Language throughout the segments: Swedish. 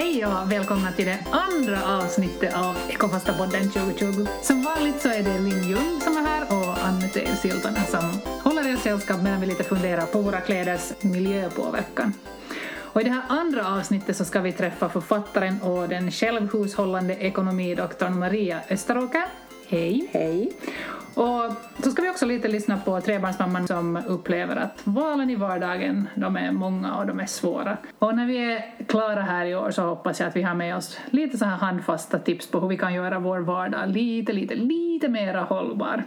Hej och välkomna till det andra avsnittet av Ekofasta-podden 2020. Som vanligt så är det Linn Ljung som är här och Anne Siltonen som håller er sällskap medan vi lite funderar på våra kläders miljöpåverkan. Och I det här andra avsnittet så ska vi träffa författaren och den självhushållande ekonomidoktorn Maria Österåker. Hej! Hej! Och så ska vi också lite lyssna på trebarnsmamman som upplever att valen i vardagen, de är många och de är svåra. Och när vi är klara här i år så hoppas jag att vi har med oss lite så här handfasta tips på hur vi kan göra vår vardag lite, lite, lite mera hållbar.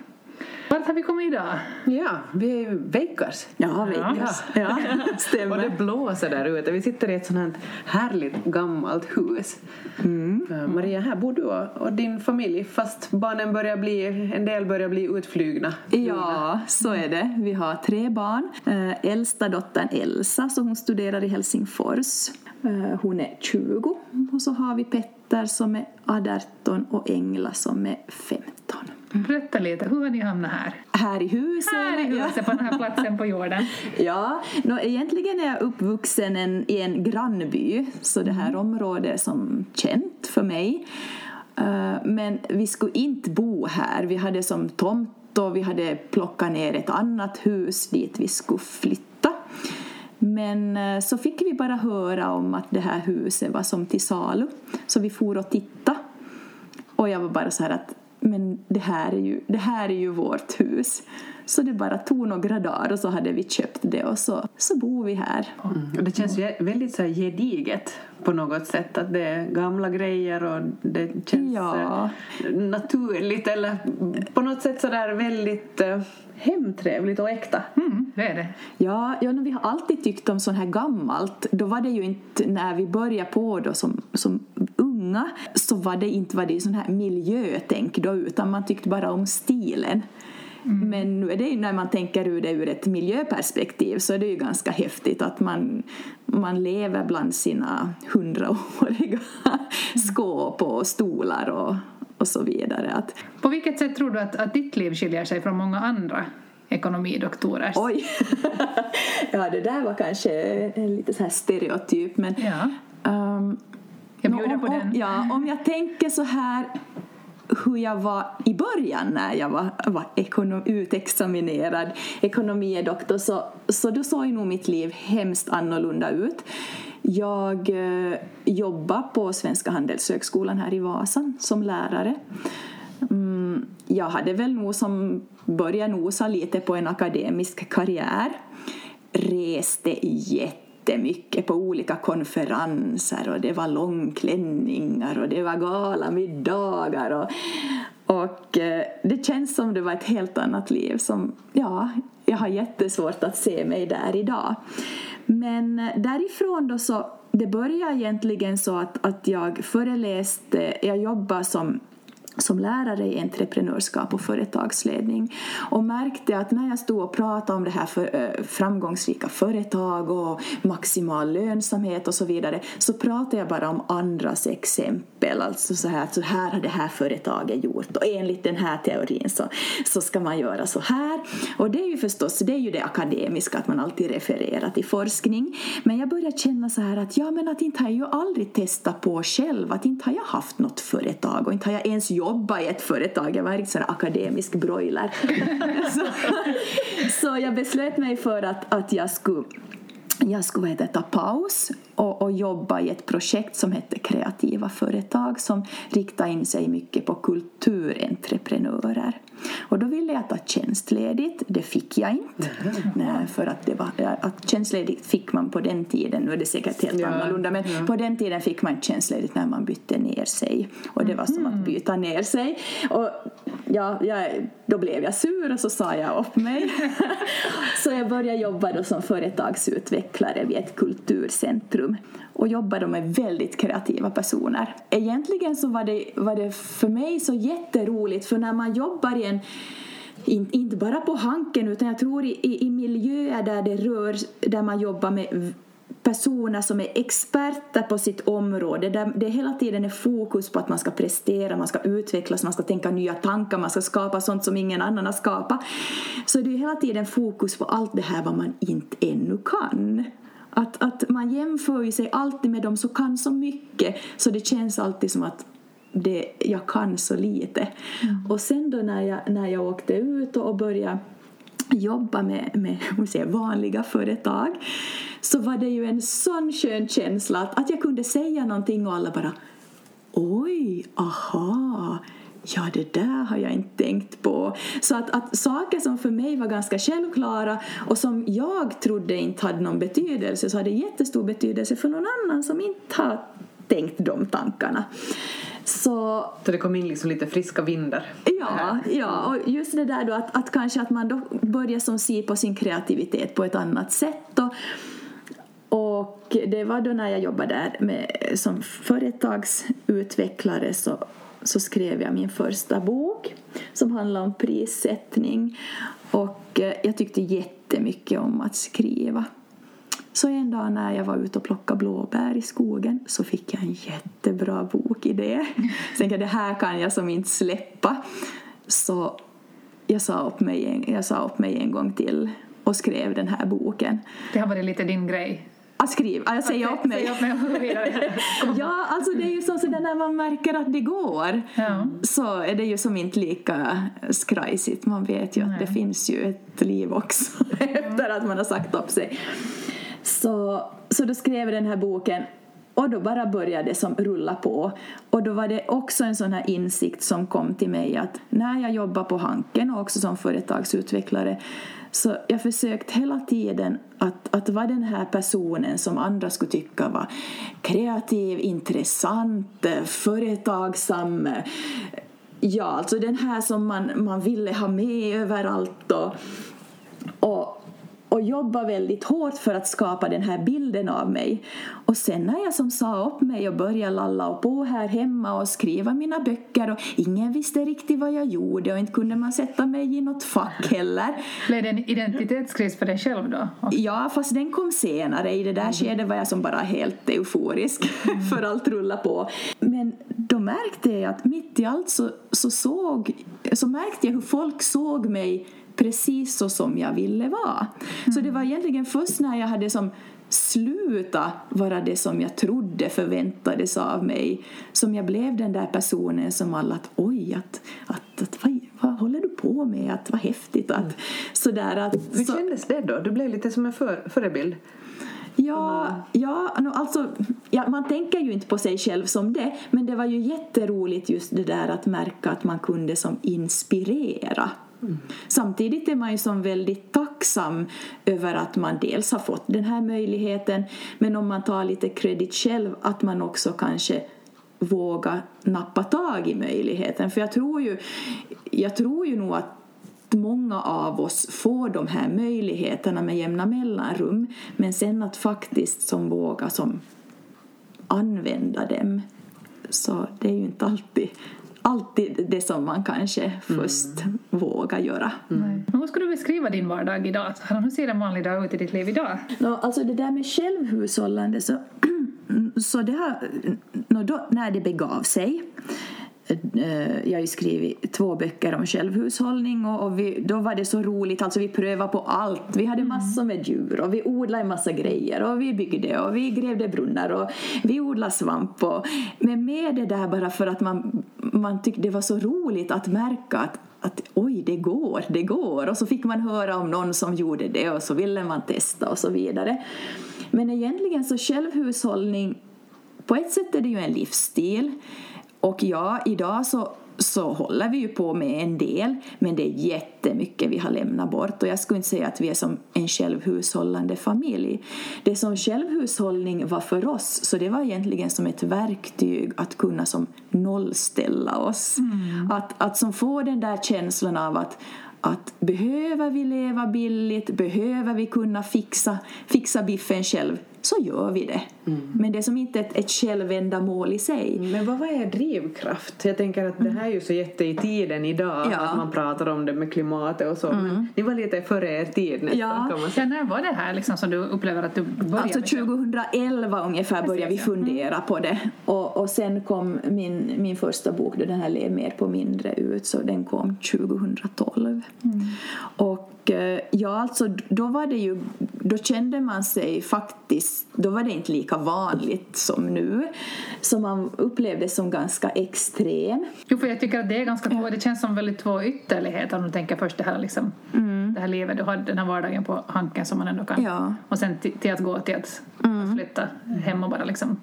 Vart har vi kommit idag? Ja, vi är i Vegas. Ja, Vegas. Ja. ja. stämmer. Och det blåser där ute. Vi sitter i ett sånt här härligt gammalt hus. Mm. Maria, här bor du och din familj fast barnen börjar bli, en del börjar bli utflugna. Ja, så är det. Vi har tre barn. Äh, äldsta dottern Elsa, så hon studerar i Helsingfors. Äh, hon är 20. Och så har vi Petter som är 18 och Engla som är 15. Berätta lite, hur har ni hamnat här? Här i huset? Här i huset, på den här platsen på jorden. ja, no, egentligen är jag uppvuxen en, i en grannby, så det här mm. området är som känt för mig. Uh, men vi skulle inte bo här, vi hade som tomt och vi hade plockat ner ett annat hus dit vi skulle flytta. Men uh, så fick vi bara höra om att det här huset var som till salu, så vi for och tittade. Och jag var bara så här att men det här, är ju, det här är ju vårt hus. Så det bara tog några dagar och så hade vi köpt det och så, så bor vi här. Mm. det känns väldigt så gediget på något sätt. Att det är gamla grejer och det känns ja. Eh, naturligt eller på något sätt sådär väldigt uh, hemtrevligt och äkta. Mm, det är det. Ja, ja vi har alltid tyckt om sånt här gammalt. Då var det ju inte när vi började på då som, som unga så var det inte var det sån här miljötänk då utan man tyckte bara om stilen. Mm. Men nu är det när man tänker ur det ur ett miljöperspektiv så är det ju ganska häftigt att man, man lever bland sina hundraåriga skåp och stolar och, och så vidare. Att, På vilket sätt tror du att, att ditt liv skiljer sig från många andra ekonomidoktorers? Oj! ja, det där var kanske en lite så här stereotyp men ja. um, jag bjuder på den. Ja, om jag tänker så här hur jag var i början när jag var, var ekonom, utexaminerad ekonomidoktor så, så då såg ju nog mitt liv hemskt annorlunda ut. Jag eh, jobbade på Svenska Handelshögskolan här i Vasa som lärare. Mm, jag hade väl nog som börjat nosa lite på en akademisk karriär. Reste jätte jättemycket på olika konferenser och det var långklänningar och det var galamiddagar och, och eh, det känns som det var ett helt annat liv som, ja, jag har jättesvårt att se mig där idag. Men därifrån då så, det började egentligen så att, att jag föreläste, jag jobbade som som lärare i entreprenörskap och företagsledning och märkte att när jag stod och pratade om det här för, äh, framgångsrika företag och maximal lönsamhet och så vidare så pratade jag bara om andras exempel. Alltså så här, så här har det här företaget gjort och enligt den här teorin så, så ska man göra så här. Och det är ju förstås det, är ju det akademiska att man alltid refererar till forskning. Men jag började känna så här att ja men att inte har jag ju aldrig testat på själv, att inte har jag haft något företag och inte har jag ens jobba i ett företag. Jag var en sån akademisk broiler. så, så jag beslöt mig för att, att jag skulle jag skulle heta, ta paus och, och, jobba i ett projekt som hette Kreativa företag som riktar in sig mycket på kulturentreprenörer. Och då ville jag ta tjänstledigt. Det fick jag inte. Nej, för att, det var, att tjänstledigt fick man på den tiden, nu är det säkert helt ja. annorlunda, men ja. på den tiden fick man tjänstledigt när man bytte ner sig. Och det var som att mm. byta ner sig. Och ja, jag, då blev jag sur och så sa jag upp mig. så jag började jobba då som företagsutvecklare vid ett kulturcentrum och jobbade med väldigt kreativa personer. Egentligen så var det, var det för mig så jätteroligt för när man jobbar i en in, inte bara på Hanken utan jag tror i, i, i miljöer där det rör, där man jobbar med personer som är experter på sitt område där det hela tiden är fokus på att man ska prestera, man ska utvecklas, man ska tänka nya tankar, man ska skapa sånt som ingen annan har skapat. Så det är hela tiden fokus på allt det här vad man inte ännu kan. Att, att man jämför ju sig alltid med dem som kan så mycket så det känns alltid som att det, jag kan så lite. Mm. Och sen då när jag, när jag åkte ut och började jobba med, med säga, vanliga företag så var det ju en sån skön känsla att, att jag kunde säga någonting och alla bara Oj, aha, ja det där har jag inte tänkt på. Så att, att saker som för mig var ganska självklara och som jag trodde inte hade någon betydelse så hade jättestor betydelse för någon annan som inte har tänkt de tankarna. Så, så det kom in liksom lite friska vindar? Ja, ja, och just det där då att, att kanske att man då börjar som se på sin kreativitet på ett annat sätt. Och, och det var då när jag jobbade där med, som företagsutvecklare så, så skrev jag min första bok som handlar om prissättning. Och eh, jag tyckte jättemycket om att skriva. Så en dag när jag var ute och plockade blåbär i skogen så fick jag en jättebra bokidé. Sen tänkte det här kan jag som inte släppa. Så jag sa upp mig en, jag sa upp mig en gång till och skrev den här boken. Det har varit lite din grej? Att skriva, att säga upp mig. ja, alltså det är ju så, så när man märker att det går ja. så är det ju som inte lika skrajsigt. Man vet ju Nej. att det finns ju ett liv också efter att man har sagt upp sig. Så, så då skrev jag den här boken och då bara började det som rulla på. Och då var det också en sån här insikt som kom till mig att när jag jobbar på Hanken och också som företagsutvecklare så jag försökt hela tiden att, att vara den här personen som andra skulle tycka var kreativ, intressant, företagsam. Ja, alltså den här som man, man ville ha med överallt. Och, och och jobba väldigt hårt för att skapa den här bilden av mig. Och sen när jag som sa upp mig och började lalla och på här hemma och skriva mina böcker och ingen visste riktigt vad jag gjorde och inte kunde man sätta mig i något fack heller. Blev det en identitetskris för dig själv då? Ja, fast den kom senare. I det där mm. skedet var jag som bara helt euforisk mm. för allt rulla på. Men då märkte jag att mitt i allt så, så, såg, så märkte jag hur folk såg mig precis så som jag ville vara. Mm. Så det var egentligen först när jag hade som sluta vara det som jag trodde förväntades av mig som jag blev den där personen som alla att oj, att, att, att vad, vad håller du på med? Att, vad häftigt. Att, mm. sådär, att, Hur så, kändes det då? Du blev lite som en för, förebild. Ja, ja alltså, ja, man tänker ju inte på sig själv som det men det var ju jätteroligt just det där att märka att man kunde som inspirera Samtidigt är man ju som väldigt tacksam över att man dels har fått den här möjligheten men om man tar lite kredit själv att man också kanske vågar nappa tag i möjligheten. För jag tror ju, jag tror ju nog att många av oss får de här möjligheterna med jämna mellanrum men sen att faktiskt som våga som använda dem så det är ju inte alltid alltid det som man kanske först mm. vågar göra. Mm. Hur skulle du beskriva din vardag idag? Hur ser en vanlig dag ut i ditt liv idag? No, alltså det där med självhushållande så, så det har, no, då, när det begav sig jag har ju skrivit två böcker om självhushållning och, och vi, då var det så roligt, alltså vi prövade på allt. Vi hade mm. massor med djur och vi odlade en massa grejer och vi byggde och vi grävde brunnar och vi odlade svamp. Och, men med det där bara för att man, man tyckte det var så roligt att märka att att oj, det går, det går. Och så fick man höra om någon som gjorde det och så ville man testa och så vidare. Men egentligen så självhushållning, på ett sätt är det ju en livsstil. Och ja, idag så så håller vi ju på med en del men det är jättemycket vi har lämnat bort och jag skulle inte säga att vi är som en självhushållande familj. Det som självhushållning var för oss så det var egentligen som ett verktyg att kunna som nollställa oss. Mm. Att, att som få den där känslan av att att behöver vi leva billigt, behöver vi kunna fixa, fixa biffen själv, så gör vi det. Mm. Men det är som inte ett, ett självändamål i sig. Men vad, vad är drivkraft? Jag tänker att det här är ju så jätte i tiden idag ja. att man pratar om det med klimatet och så. Mm. Men ni var lite före er tid nästan ja. kan man säga. Ja, när var det här liksom som du upplever att du började? Alltså 2011 ungefär Precis, började vi fundera mm. på det. Och, och sen kom min, min första bok, då den här Lev mer på mindre ut, så den kom 2012. Mm. Och eh, ja, alltså då var det ju då kände man sig faktiskt, då var det inte lika vanligt som nu. Så man upplevde som ganska extrem. Jo, för jag tycker att det är ganska två, det känns som väldigt två ytterligheter om du tänker först det här liksom, Mm. det här livet du har, den här vardagen på Hanken som man ändå kan, Ja. och sen till, till att gå till att Mm. flytta hem och bara liksom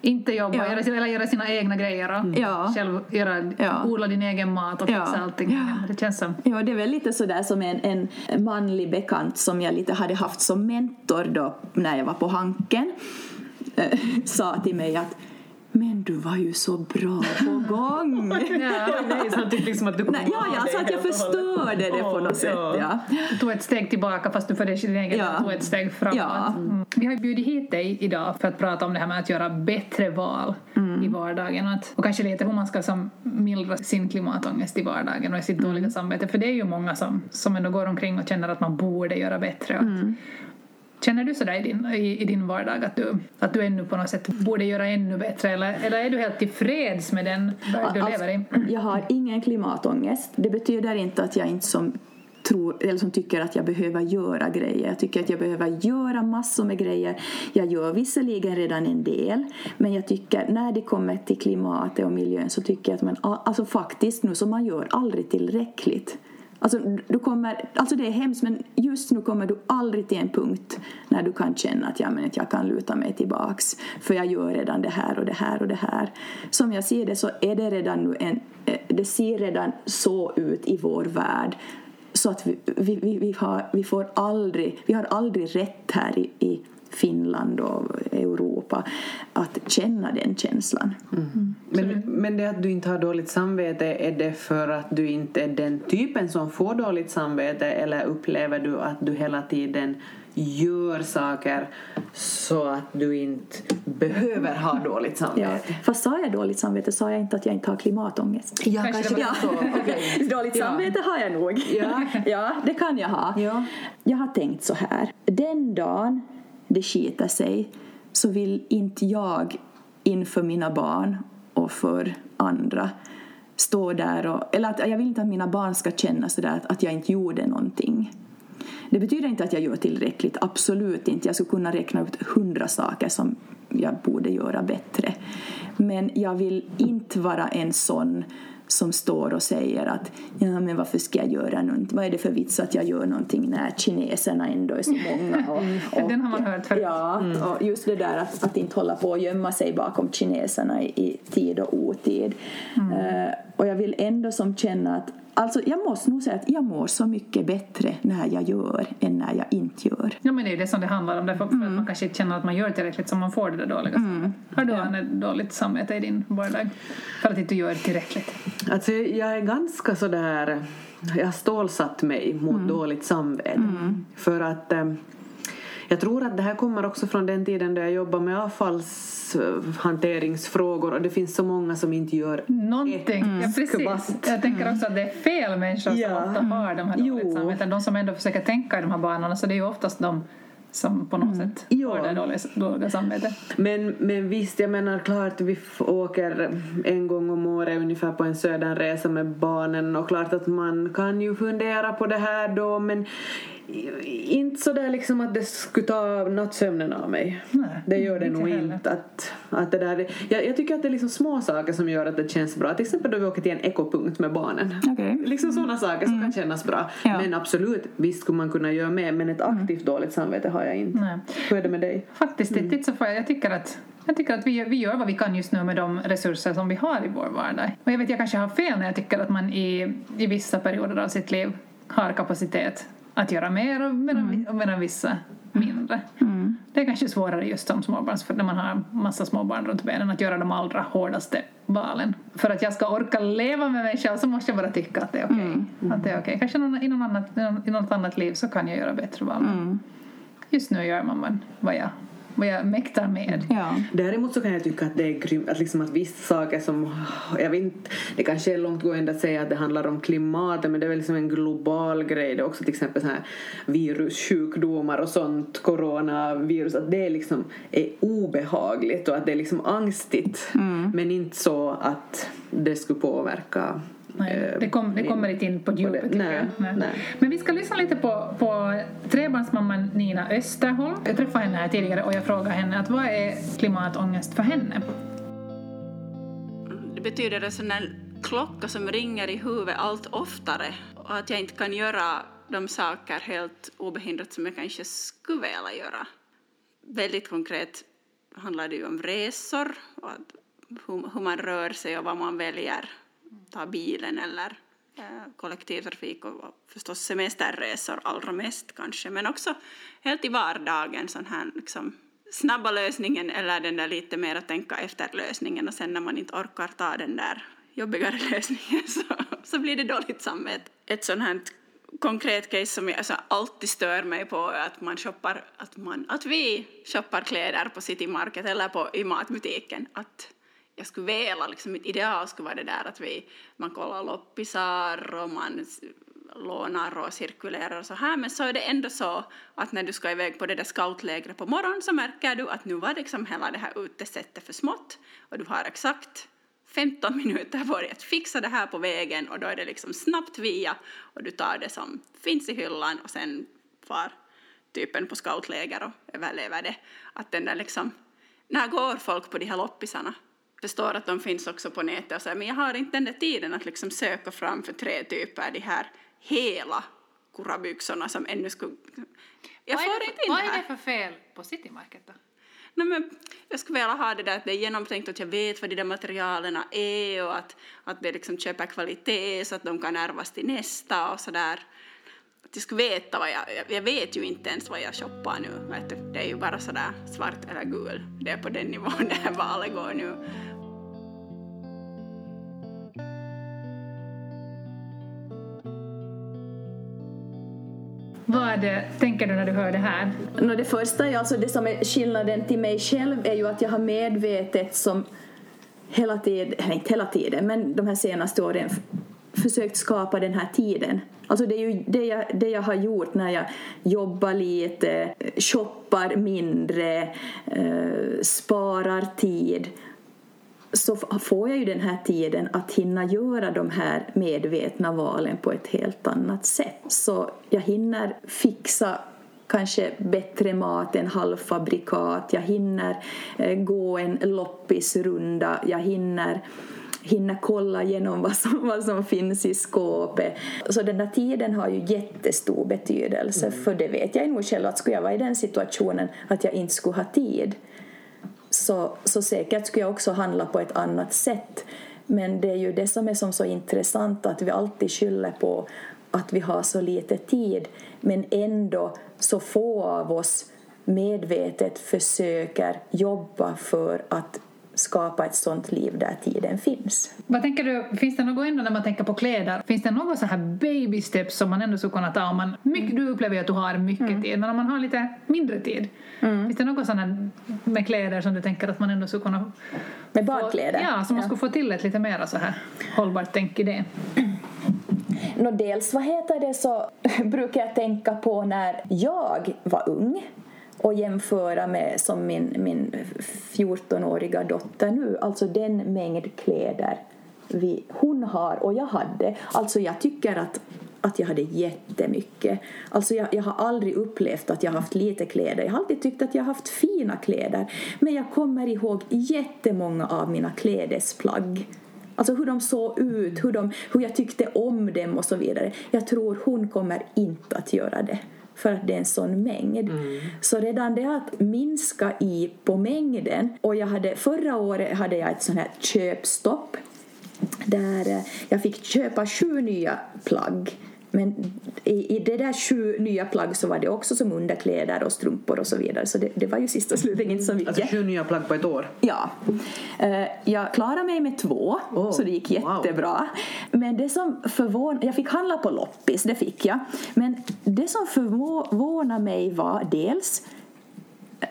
inte jobba, Ja. göra, eller göra sina egna grejer och Ja. själv göra, Ja. odla din egen mat och Ja. fixa allting. Ja. Det känns som, Ja, det är väl lite sådär som en, en manlig bekant som jag lite hade haft som mentor då när jag var på Hanken eh, sa till mig att men du var ju så bra på gång. ja, Nej, så typ liksom att du Nej, ja, ja, så att jag förstörde det på något sätt. Ja. Du tog ett steg tillbaka fast du för din egen Ja. tog ett steg framåt. Ja. Mm. Vi har ju bjudit hit dig idag för att prata om det här med att göra bättre val Mm. i vardagen och, att, och kanske lite hur man ska som mildra sin klimatångest i vardagen och i sitt Mm. dåliga samvete. För det är ju många som, som ändå går omkring och känner att man borde göra bättre. Och att, Mm. Känner du sådär i din, i, i din vardag att du, att du ännu på något sätt borde göra ännu bättre eller, eller är du helt tillfreds med den värld du Alltså, lever i? Jag har ingen klimatångest. Det betyder inte att jag inte som tror, eller som tycker att jag behöver göra grejer. Jag tycker att jag behöver göra massor med grejer. Jag gör visserligen redan en del, men jag tycker när det kommer till klimatet och miljön så tycker jag att man, alltså faktiskt nu så man gör aldrig tillräckligt. Alltså, du kommer, alltså det är hemskt men just nu kommer du aldrig till en punkt när du kan känna att, ja, men att jag kan luta mig tillbaks för jag gör redan det här och det här och det här. Som jag ser det så är det redan nu en, eh, det ser redan så ut i vår värld så att vi, vi, vi, vi, har, vi får aldrig, vi har aldrig rätt här i, i Finland och Europa att känna den känslan. Men, men det att du inte har dåligt samvete, är det för att du inte är den typen som får dåligt samvete eller upplever du att du hela tiden gör saker så att du inte behöver ha dåligt Ja. samvete? Fast sa jag dåligt samvete sa jag inte att jag inte har klimatångest. Ja, Kanske det var så. Okej. Dåligt Ja. samvete har jag nog. Ja. ja, det kan jag ha. Ja. Jag har tänkt så här. Den dagen det skiter sig så vill inte jag inför mina barn och för andra stå där och... Eller att jag vill inte att mina barn ska känna sådär att, att jag inte gjorde någonting. Det betyder inte att jag gör tillräckligt, absolut inte. Jag skulle kunna räkna ut hundra saker som jag borde göra bättre. Men jag vill inte vara en sån som står och säger att ja men varför ska jag göra någonting? Vad är det för vits att jag gör någonting när kineserna ändå är så många? Och, och, Den har man hört förut. Ja, och just det där att, att inte hålla på och gömma sig bakom kineserna i, i tid och otid. Eh, och jag vill ändå som känna att Alltså jag måste nog säga att jag mår så mycket bättre när jag gör än när jag inte gör. Ja men det är det som det handlar om därför för Mm. att man kanske inte känner att man gör tillräckligt så man får det där dåliga samvetet. Har du Anne dåligt samvete i din vardag? För att inte du gör tillräckligt? Alltså, jag är ganska sådär... Jag har stålsatt mig mot dåligt samvete. För att eh, jag tror att det här kommer också från den tiden då jag jobbade med avfallshanteringsfrågor och det finns så många som inte gör Någonting, Mm. ja precis. Jag tänker också att det är fel människor som Ja. ofta har de här dåligt Jo. samveten. De som ändå försöker tänka i de här banorna så det är ju oftast de som på något sätt Ja. har det dåliga, dåliga samvetet. Men, men visst, jag menar klart vi åker en gång om året ungefär på en söderresa med barnen och klart att man kan ju fundera på det här då men inte så där liksom att det skulle ta nattsömnen av mig. Nej, det gör det inte nog heller. inte. Att, att det där, jag, jag tycker att det är liksom små saker som gör att det känns bra. Till exempel då vi åker till en ekopunkt med barnen. Okej. Liksom sådana saker som kan kännas bra. Ja. Men absolut, visst skulle man kunna göra mer men ett aktivt dåligt samvete har jag inte. Nej. Hur är det med dig? Faktiskt, Mm. mm. så får jag, jag tycker att jag tycker att vi, vi gör vad vi kan just nu med de resurser som vi har i vår vardag. Och jag vet, jag kanske har fel när jag tycker att man i, i vissa perioder av sitt liv har kapacitet att göra mer och medan, Mm. och medan vissa mindre. Det är kanske svårare just som småbarns, när man har massa småbarn runt benen, att göra de allra hårdaste valen. För att jag ska orka leva med mig själv så måste jag bara tycka att det är okej. Mm. Att det är okej. Kanske någon, i, någon annat, i något annat liv så kan jag göra bättre val. Mm. Just nu gör man vad- vad jag, vad jag mäktar med. Ja. Däremot så kan jag tycka att det är grymt att, liksom att vissa saker som, jag vet inte, det kanske är långtgående att säga att det handlar om klimatet men det är väl liksom en global grej. Det är också till exempel så här virussjukdomar och sånt, coronavirus, att det liksom är obehagligt och att det är liksom angstigt men inte så att det skulle påverka Nej, det, kom, det kommer inte in på djupet tycker nej. Nej. nej. Men vi ska lyssna lite på, på trebarnsmamman Nina Österholm. Jag träffade henne här tidigare och jag frågade henne att vad är klimatångest för henne? Det betyder en sån där klocka som ringer i huvudet allt oftare och att jag inte kan göra de saker helt obehindrat som jag kanske skulle vilja göra. Väldigt konkret handlar det ju om resor och att hur, hur man rör sig och vad man väljer. Ta bilen eller eh, kollektivtrafik och, och förstås semesterresor allra mest kanske men också helt i vardagen sån här liksom snabba lösningen eller den där lite mer att tänka efter lösningen och sen när man inte orkar ta den där jobbigare lösningen så, så blir det dåligt samvete. Ett sånt här konkret case som jag alltså, alltid stör mig på är att man shoppar, att, man, att vi shoppar kläder på City Market eller på, i matbutiken. Att jag skulle vilja, liksom, mitt ideal skulle vara det där att vi, man kollar loppisar och man lånar och cirkulerar och så här men så är det ändå så att när du ska iväg på det där scoutlägret på morgonen så märker du att nu var liksom hela det här utesättet för smått och du har exakt 15 minuter på dig att fixa det här på vägen och då är det liksom snabbt via och du tar det som finns i hyllan och sen far typen på scoutläger och överlever det. Att den där liksom, när går folk på de här loppisarna? Det står att de finns också på nätet och så här, men jag har inte den där tiden att liksom söka fram för tre typer de här hela kurabyxorna som ännu skulle... Jag får inte in vad är det för fel på City Market då? Nej, men jag skulle vilja ha det där att det är genomtänkt och att jag vet vad de där materialen är och att, att det liksom köper kvalitet så att de kan ärvas till nästa och sådär. Att jag skulle veta vad jag, jag, jag vet ju inte ens vad jag shoppar nu. Vet du. Det är ju bara sådär svart eller gul. Det är på den nivån det här valet går nu. Vad det, tänker du när du hör det här? No, det första är alltså det som är skillnaden till mig själv är ju att jag har medvetet som hela tiden, eller inte hela tiden, men de här senaste åren försökt skapa den här tiden. Alltså det är ju det jag, det jag har gjort när jag jobbar lite, eh, shoppar mindre, eh, sparar tid så får jag ju den här tiden att hinna göra de här medvetna valen på ett helt annat sätt. Så jag hinner fixa kanske bättre mat än halvfabrikat, jag hinner eh, gå en loppisrunda, jag hinner hinna kolla igenom vad som, vad som finns i skåpet. Så den där tiden har ju jättestor betydelse för det vet jag nog själv att skulle jag vara i den situationen att jag inte skulle ha tid så, så säkert skulle jag också handla på ett annat sätt. Men det är ju det som är som så intressant att vi alltid skyller på att vi har så lite tid men ändå så få av oss medvetet försöker jobba för att skapa ett sånt liv där tiden finns. Vad tänker du, finns det något ändå när man tänker på kläder, finns det något så här baby steps som man ändå skulle kunna ta om man, mycket, du upplever ju att du har mycket tid, men om man har lite mindre tid, finns det något här med kläder som du tänker att man ändå skulle kunna Med badkläder? Ja, så man skulle få till ett lite mer så här hållbart tänk i det. Nå, dels vad heter det så brukar jag tänka på när jag var ung och jämföra med som min, min 14-åriga dotter nu, alltså den mängd kläder vi, hon har och jag hade. Alltså jag tycker att att jag hade jättemycket. Alltså jag, jag har aldrig upplevt att jag haft lite kläder. Jag har alltid tyckt att jag haft fina kläder. Men jag kommer ihåg jättemånga av mina klädesplagg. Alltså hur de såg ut, hur, de, hur jag tyckte om dem och så vidare. Jag tror hon kommer inte att göra det för att det är en sån mängd. Så redan det att minska i på mängden och jag hade, förra året hade jag ett sånt här köpstopp där eh, jag fick köpa sju nya plagg men i, i det där sju nya plagg så var det också som underkläder och strumpor och så vidare så det, det var ju sist och slutligen inte så mycket. Alltså sju nya plagg på ett år. Ja. Eh, Jag klarade mig med två, Oh, så det gick wow. jättebra. Men det som förvånade... Jag fick handla på loppis, det fick jag. Men det som förvånade mig var dels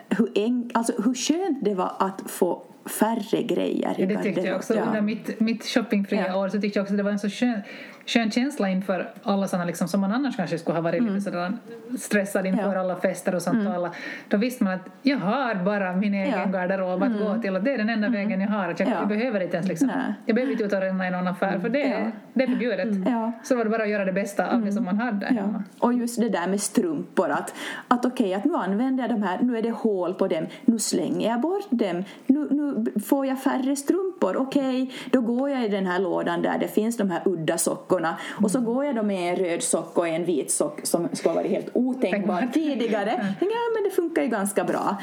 hur, en, alltså hur skönt det var att få färre grejer i Det tyckte jag också. garderoben. Under mitt, mitt shoppingfria Ja. år så tyckte jag också det var en så skön, skön känsla inför alla sådana liksom, som man annars kanske skulle ha varit lite sådär stressad inför Mm. Ja. Mm. alla fester och sånt. Och alla, då visste man att jag har bara min egen Ja. Mm. garderob att gå till och det är den enda vägen jag har. Att jag, Ja. jag behöver inte ens liksom, Nej. jag behöver inte ut och ränna i någon affär för det, Ja. det är förbjudet. Ja. Så var det bara att göra det bästa av det som man hade Ja. Och just det där med strumpor att, att okej att nu använder jag de här, nu är det hål på dem, nu slänger jag bort dem, nu, nu får jag färre strumpor, okej då går jag i den här lådan där det finns de här udda sockorna och så går jag då med en röd sock och en vit sock som skulle ha varit helt otänkbar tidigare. Ja men det funkar ju ganska bra.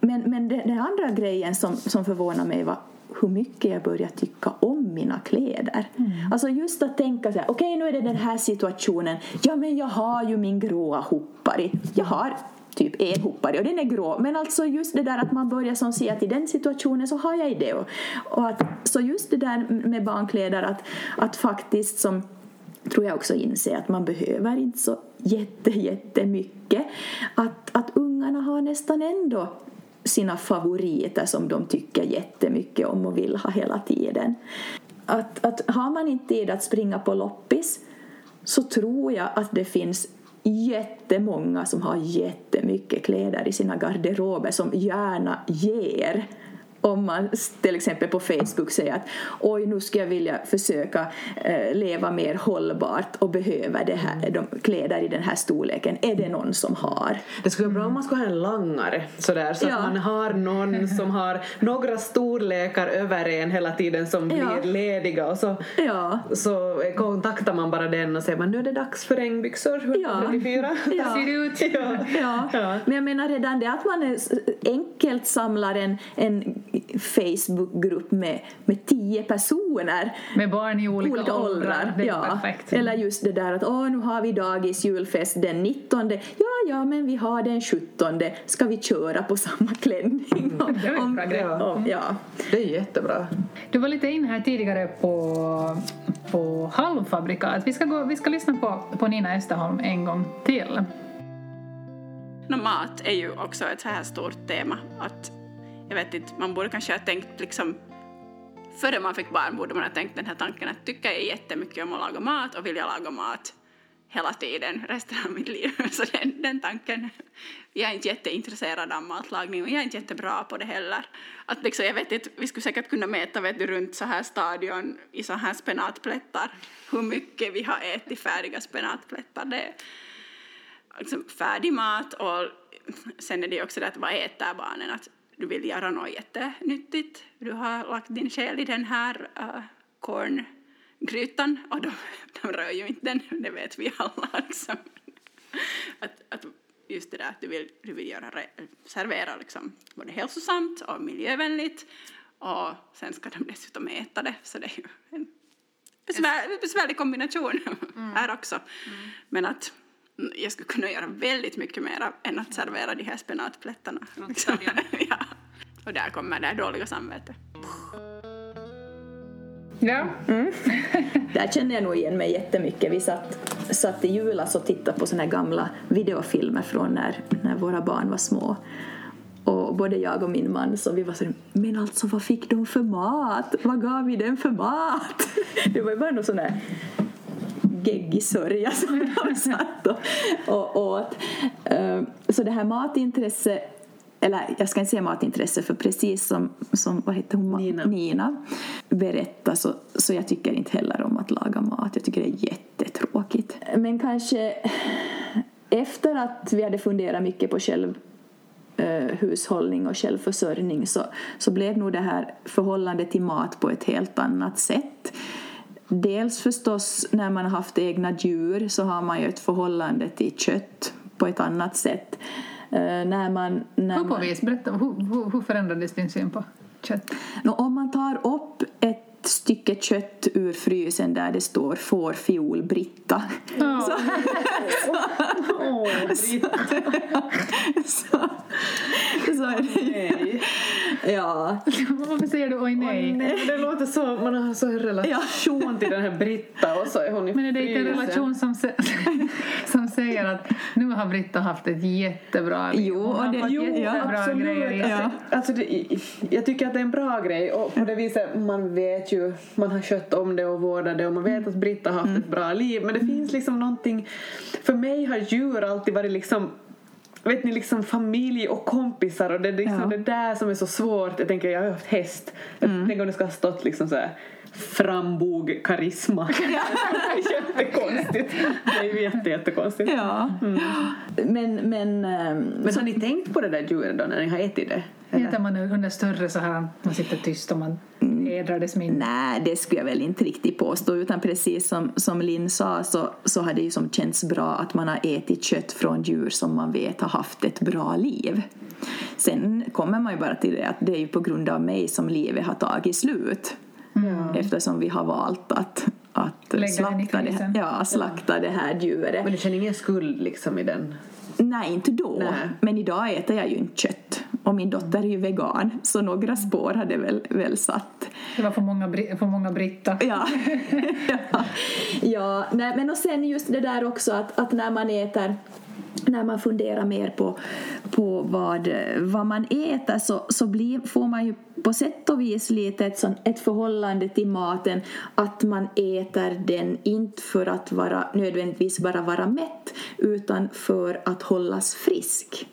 Men, men det- den andra grejen som, som förvånar mig var hur mycket jag börjar tycka om mina kläder. Alltså just att tänka så här, okej nu är det den här situationen, ja men jag har ju min gråa hoppari. Jag har typ en hoppari och den är grå. Men alltså just det där att man börjar som säga att i den situationen så har jag det. Och, och att, så just det där med barnkläder att, att faktiskt som tror jag också inse att man behöver inte så jätte, jättemycket. Att, att ungarna har nästan ändå sina favoriter som de tycker jättemycket om och vill ha hela tiden. Att, att har man inte tid att springa på loppis så tror jag att det finns jättemånga som har jättemycket kläder i sina garderober som gärna ger om man till exempel på Facebook säger att oj nu ska jag vilja försöka eh, leva mer hållbart och behöver det här, de kläder i den här storleken. Är det någon som har? Det skulle vara bra om man skulle ha en langare sådär så Ja. att man har någon som har några storlekar över en hela tiden som Ja. blir lediga och så, Ja. så kontaktar man bara den och säger man nu är det dags för regnbyxor 134. Ja. Ser det ut? Ja. Men jag menar redan det att man enkelt samlar en, en Facebookgrupp med, med tio personer Med barn i olika, åldrar. Det är ja. perfekt. Eller just det där att åh, nu har vi dagis julfest den 19. Ja, ja, men vi har den 17. Ska vi köra på samma klänning? Det var ett bra om, ja. Det är jättebra. Du var lite inne här tidigare på, på halvfabrikat. Vi ska, gå, vi ska lyssna på, på Nina Österholm en gång till. Nå, mat är ju också ett så här stort tema. Att, jag vet inte, man borde kanske ha tänkt liksom Före man fick barn borde man ha tänkt den här tanken att tycker jag jättemycket om att laga mat och vill jag laga mat hela tiden resten av mitt liv. Så den, den tanken, jag är inte jätteintresserad av matlagning och jag är inte jättebra på det heller. Att liksom, jag vet inte, vi skulle säkert kunna mäta vet du, runt så här stadion i så här spenatplättar hur mycket vi har ätit färdiga spenatplättar. Det, är liksom färdig mat och sen är det ju också det att vad äter barnen? Att du vill göra något jättenyttigt. Du har lagt din själ i den här uh, korngrytan och de, de rör ju inte den, det vet vi alla. Liksom. Att, att just det där att du vill, du vill göra, servera liksom både hälsosamt och miljövänligt och sen ska de dessutom äta det så det är ju en besvär, besvärlig kombination här också. Men att mm, jag skulle kunna göra väldigt mycket mer än att servera de här spenatplättarna. Liksom. ja. Och där kommer det dåliga samvetet. Ja. Där känner jag nog igen mig jättemycket. Vi satt, satt i julas och tittade på såna här gamla videofilmer från när, när våra barn var små. Och både jag och min man så vi var så men alltså vad fick de för mat? Vad gav vi dem för mat? Det var ju bara någon sån där geggig sörja som de satt och, och åt. Eh, Så det här matintresse eller jag ska inte säga matintresse för precis som, som vad heter hon? Nina. Nina berättar så, så jag tycker inte heller om att laga mat. Jag tycker det är jättetråkigt. Men kanske efter att vi hade funderat mycket på själv eh, hushållning och självförsörjning så, så blev nog det här förhållandet till mat på ett helt annat sätt. Dels förstås när man har haft egna djur så har man ju ett förhållande till kött på ett annat sätt. Eh, när man, när Hur på man, vis? Berätta, hur, hur, hur förändrades din syn på kött? Nå, om man tar upp ett stycke kött ur frysen där det står fårfiol Britta så, så, så är det ju... Ja. Varför säger du oj nej? Det låter så, man har så en relation till den här Britta och så är hon i Men är det inte en relation som, som säger att nu har Britta haft ett jättebra liv? Jo, och det- jo, jättebra absolut. grejer. Ja. Alltså det, jag tycker att det är en bra grej och på det viset man vet ju, man har skött om det och vårdat det och man vet att Britta har haft ett bra liv men det finns liksom någonting, för mig har djur alltid varit liksom Vet ni, liksom familj och kompisar och det är liksom Ja. det där som är så svårt. Jag tänker, jag har ju haft häst. Jag tänker om det ska ha stått liksom så här frambog karisma. det är jättekonstigt. Det är ju jätte, jättekonstigt. Ja. Men, men, ehm, Men har ni tänkt på det där djuret då när ni har ätit det? Äter man under större så här, man sitter tyst och man dess minne. Nej, det skulle jag väl inte riktigt påstå. Utan precis som, som Linn sa så, så har det ju som känts bra att man har ätit kött från djur som man vet har haft ett bra liv. Sen kommer man ju bara till det att det är ju på grund av mig som livet har tagit slut. Eftersom vi har valt att, att Lägga slakta, det, ja, slakta det här djuret. Men du känner ingen skuld liksom i den? Nej, inte då. Nej. Men idag äter jag ju inte kött. Och min dotter är ju vegan, så några spår har det väl, väl satt. Det var för många, för många Britta. Ja. ja. ja. Nej, men och sen just det där också att, att när man äter när man funderar mer på, på vad, vad man äter så, så blir, får man ju på sätt och vis lite ett, sånt, ett förhållande till maten att man äter den inte för att vara, nödvändigtvis bara vara mätt utan för att hållas frisk.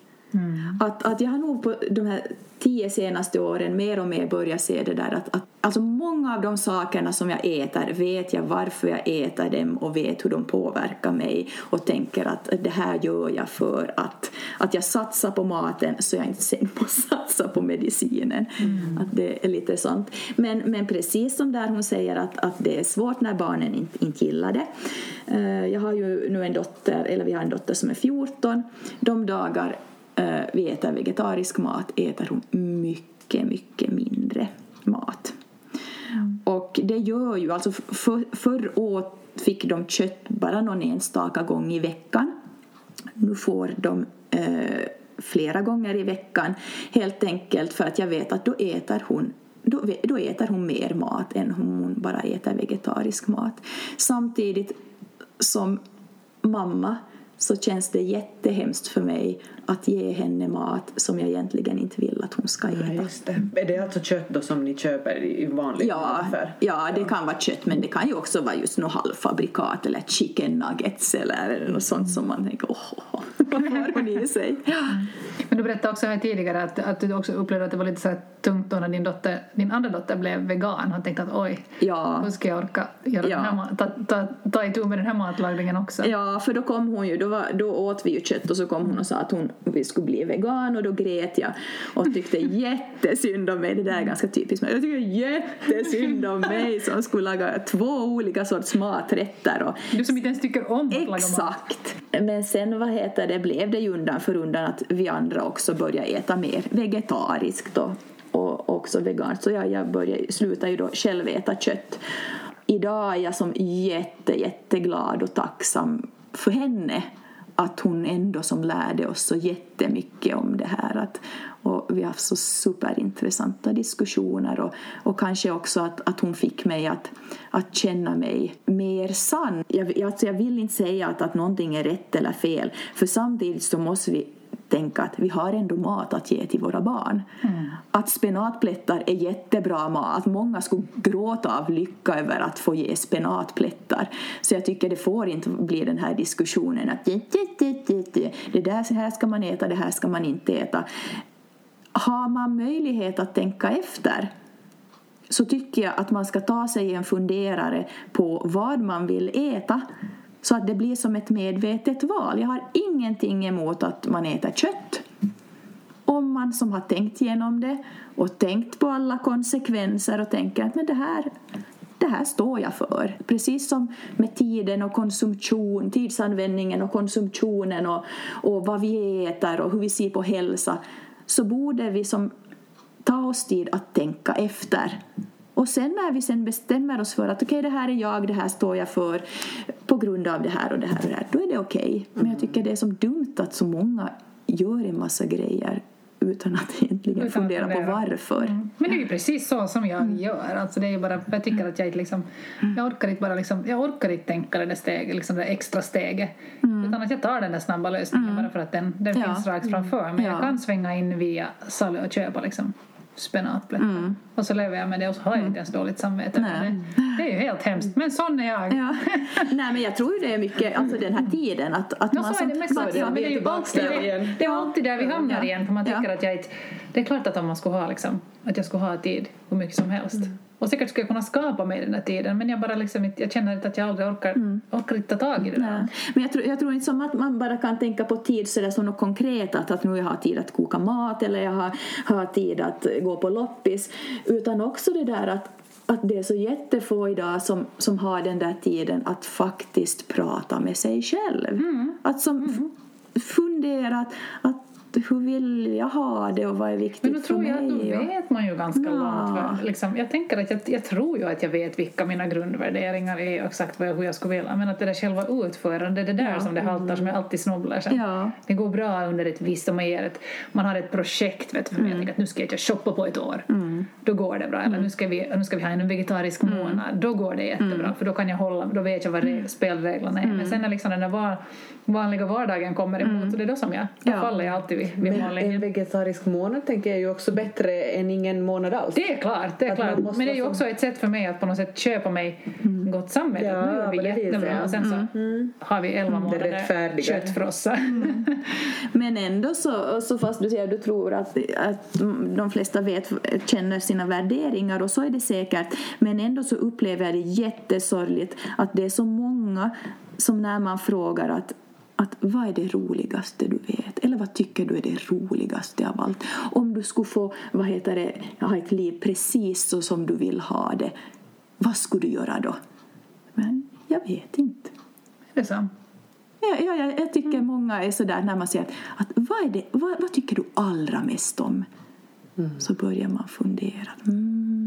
Att, att jag har nog på de här tio senaste åren mer och mer börjat se det där att, att alltså många av de sakerna som jag äter vet jag varför jag äter dem och vet hur de påverkar mig och tänker att det här gör jag för att, att jag satsar på maten så jag inte sen måste satsa på medicinen. Att det är lite sånt. Men, men precis som där hon säger att, att det är svårt när barnen inte, inte gillar det. Eh, Jag har ju nu en dotter, eller vi har en dotter som är 14. De dagar vi äter vegetarisk mat äter hon mycket, mycket mindre mat. Och det gör ju, alltså för, förr åt fick de kött bara någon enstaka gång i veckan. Nu får de eh, flera gånger i veckan helt enkelt för att jag vet att då äter hon då, då äter hon mer mat än om hon bara äter vegetarisk mat. Samtidigt som mamma så känns det jättehemskt för mig att ge henne mat som jag egentligen inte vill att hon ska äta. Just det. Är det alltså kött då som ni köper i vanlig Ja, affär? ja, det kan vara kött men det kan ju också vara just något halvfabrikat eller chicken nuggets eller något sånt som man tänker åh, oh, vad har hon i sig? Men du berättade också här tidigare att, att du också upplevde att det var lite så här tungt då när din, dotter, din andra dotter blev vegan. Han tänkte att oj, Ja. hur ska jag orka göra Ja. den här, ta, ta, ta itu med den här matlagningen också? Ja, för då kom hon ju, då, var, då åt vi ju kött och så kom hon och sa att hon vi skulle bli vegan och då grät jag och tyckte jättesynd om mig. Det där är ganska typiskt mig. Jag tycker jättesynd om mig som skulle laga två olika sorts maträtter och Du som inte ens tycker om att laga mat. Exakt. Men sen vad heter det, blev det ju undan för undan att vi andra också började äta mer vegetariskt och, och också veganskt. Så jag, jag började, slutade ju då själv äta kött. Idag är jag som jätte, jätteglad och tacksam för henne att hon ändå som lärde oss så jättemycket om det här. Att, och vi har haft så superintressanta diskussioner och, och kanske också att, att hon fick mig att, att känna mig mer sann. Jag, alltså jag vill inte säga att, att någonting är rätt eller fel för samtidigt så måste vi tänka att vi har ändå mat att ge till våra barn. Att spenatplättar är jättebra mat. Att många skulle gråta av lycka över att få ge spenatplättar. Så jag tycker det får inte bli den här diskussionen att det där här ska man äta, det här ska man inte äta. Har man möjlighet att tänka efter så tycker jag att man ska ta sig en funderare på vad man vill äta så att det blir som ett medvetet val. Jag har ingenting emot att man äter kött om man som har tänkt igenom det och tänkt på alla konsekvenser och tänker att men det här det här står jag för. Precis som med tiden och konsumtion, tidsanvändningen och konsumtionen och, och vad vi äter och hur vi ser på hälsa så borde vi som ta oss tid att tänka efter. Och sen när vi sen bestämmer oss för att okej, okay, det här är jag, det här står jag för på grund av det här och det här och det här, då är det okej. Okay. Men jag tycker det är som dumt att så många gör en massa grejer utan att egentligen Utan fundera, fundera. på varför. Mm. Men det är ju precis så som jag Mm. gör. Alltså det är bara, jag tycker att jag liksom, jag orkar inte bara liksom, jag orkar inte tänka det där steget, liksom det extra steget. Utan att jag tar den där snabba lösningen bara för att den, den Mm. Ja. finns rakt framför mig. Ja. Jag kan svänga in via Salu och köpa liksom spenatplättar. Och så lever jag med det och så har jag inte ens dåligt samvete. Mm. Nej. Det, det är ju helt hemskt. Men sån är jag. Ja. Nej men jag tror ju det är mycket, alltså den här tiden att, att No, man så är det med som- så. är det. Men det är ju alltid, där igen. det är alltid där vi hamnar Ja. igen. För man tycker Ja. att jag inte... Det är klart att om man skulle ha liksom, att jag skulle ha tid hur mycket som helst. Mm. Och säkert skulle jag kunna skapa mig den där tiden men jag bara liksom jag känner inte att jag aldrig orkar, orkar inte ta tag i det där. Mm. Men jag tror, jag tror inte som att man bara kan tänka på tid så som något konkret att, att nu jag har tid att koka mat eller jag har, har tid att gå på loppis utan också det där att att det är så jättefå idag som, som har den där tiden att faktiskt prata med sig själv. Mm. Att som f- fundera att, att hur vill jag ha det och vad är viktigt Men då för tror jag mig? då och- vet man ju ganska Ja. långt. Liksom, jag tänker att jag, jag tror ju att jag vet vilka mina grundvärderingar är och exakt vad jag, hur jag skulle vilja. Men att det där själva utförandet, det är där Ja. som det haltar som jag alltid snobblar sen. Ja. Det går bra under ett visst, om man, ger ett, man har ett projekt vet du, för mig. jag tänker att nu ska jag shoppa på ett år. Då går det bra. Eller nu ska vi, nu ska vi ha en vegetarisk månad. Då går det jättebra för då kan jag hålla, då vet jag vad reg- spelreglerna är. Men sen när liksom den där var, vanliga vardagen kommer emot så det är då som jag, då faller jag alltid Men en vegetarisk månad tänker jag är ju också bättre än ingen månad alls. Det är klart, det är Att klart. Men det är ju också ett sätt för mig att på något sätt köpa mig gott samvete. Ja, att nu är vi ja. och sen så har vi elva månader köttfrossa. Men ändå så, så fast du säger du tror att, att de flesta vet, känner sina värderingar och så är det säkert. Men ändå så upplever jag det jättesorgligt att det är så många som när man frågar att att vad är det roligaste du vet? Eller vad tycker du är det roligaste av allt? Om du skulle få vad heter det, ha ett liv precis så som du vill ha det, vad skulle du göra då? Men jag vet inte. Det är så. Ja, ja, jag, jag tycker många är sådär när man säger att, att vad, är det, vad, vad tycker du allra mest om? Så börjar man fundera. Mm,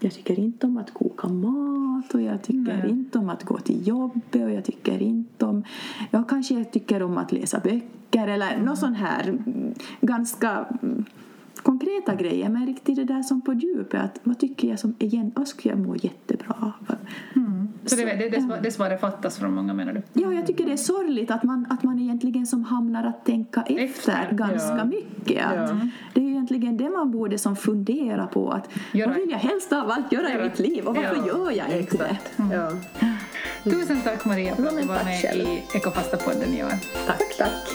jag tycker inte om att koka mat och jag tycker Nej. inte om att gå till jobbet och jag tycker inte om... Ja, kanske jag tycker om att läsa böcker eller något sånt här mm, ganska mm, konkreta grejer men riktigt det där som på djupet att vad tycker jag som igen, vad skulle jag må jättebra av? Så det, det, det, det svaret fattas från många menar du? Ja, jag tycker det är sorgligt att man, att man egentligen som hamnar att tänka efter, Efter, ganska ja. mycket. Att Ja. Det är ju egentligen det man borde som fundera på. Att Göra- vad vill jag helst av allt göra i mitt liv och varför Ja, gör jag inte det? Ja. Tusen tack Maria för att du var tack med själv. i Ekofasta-podden i år. Tack, tack.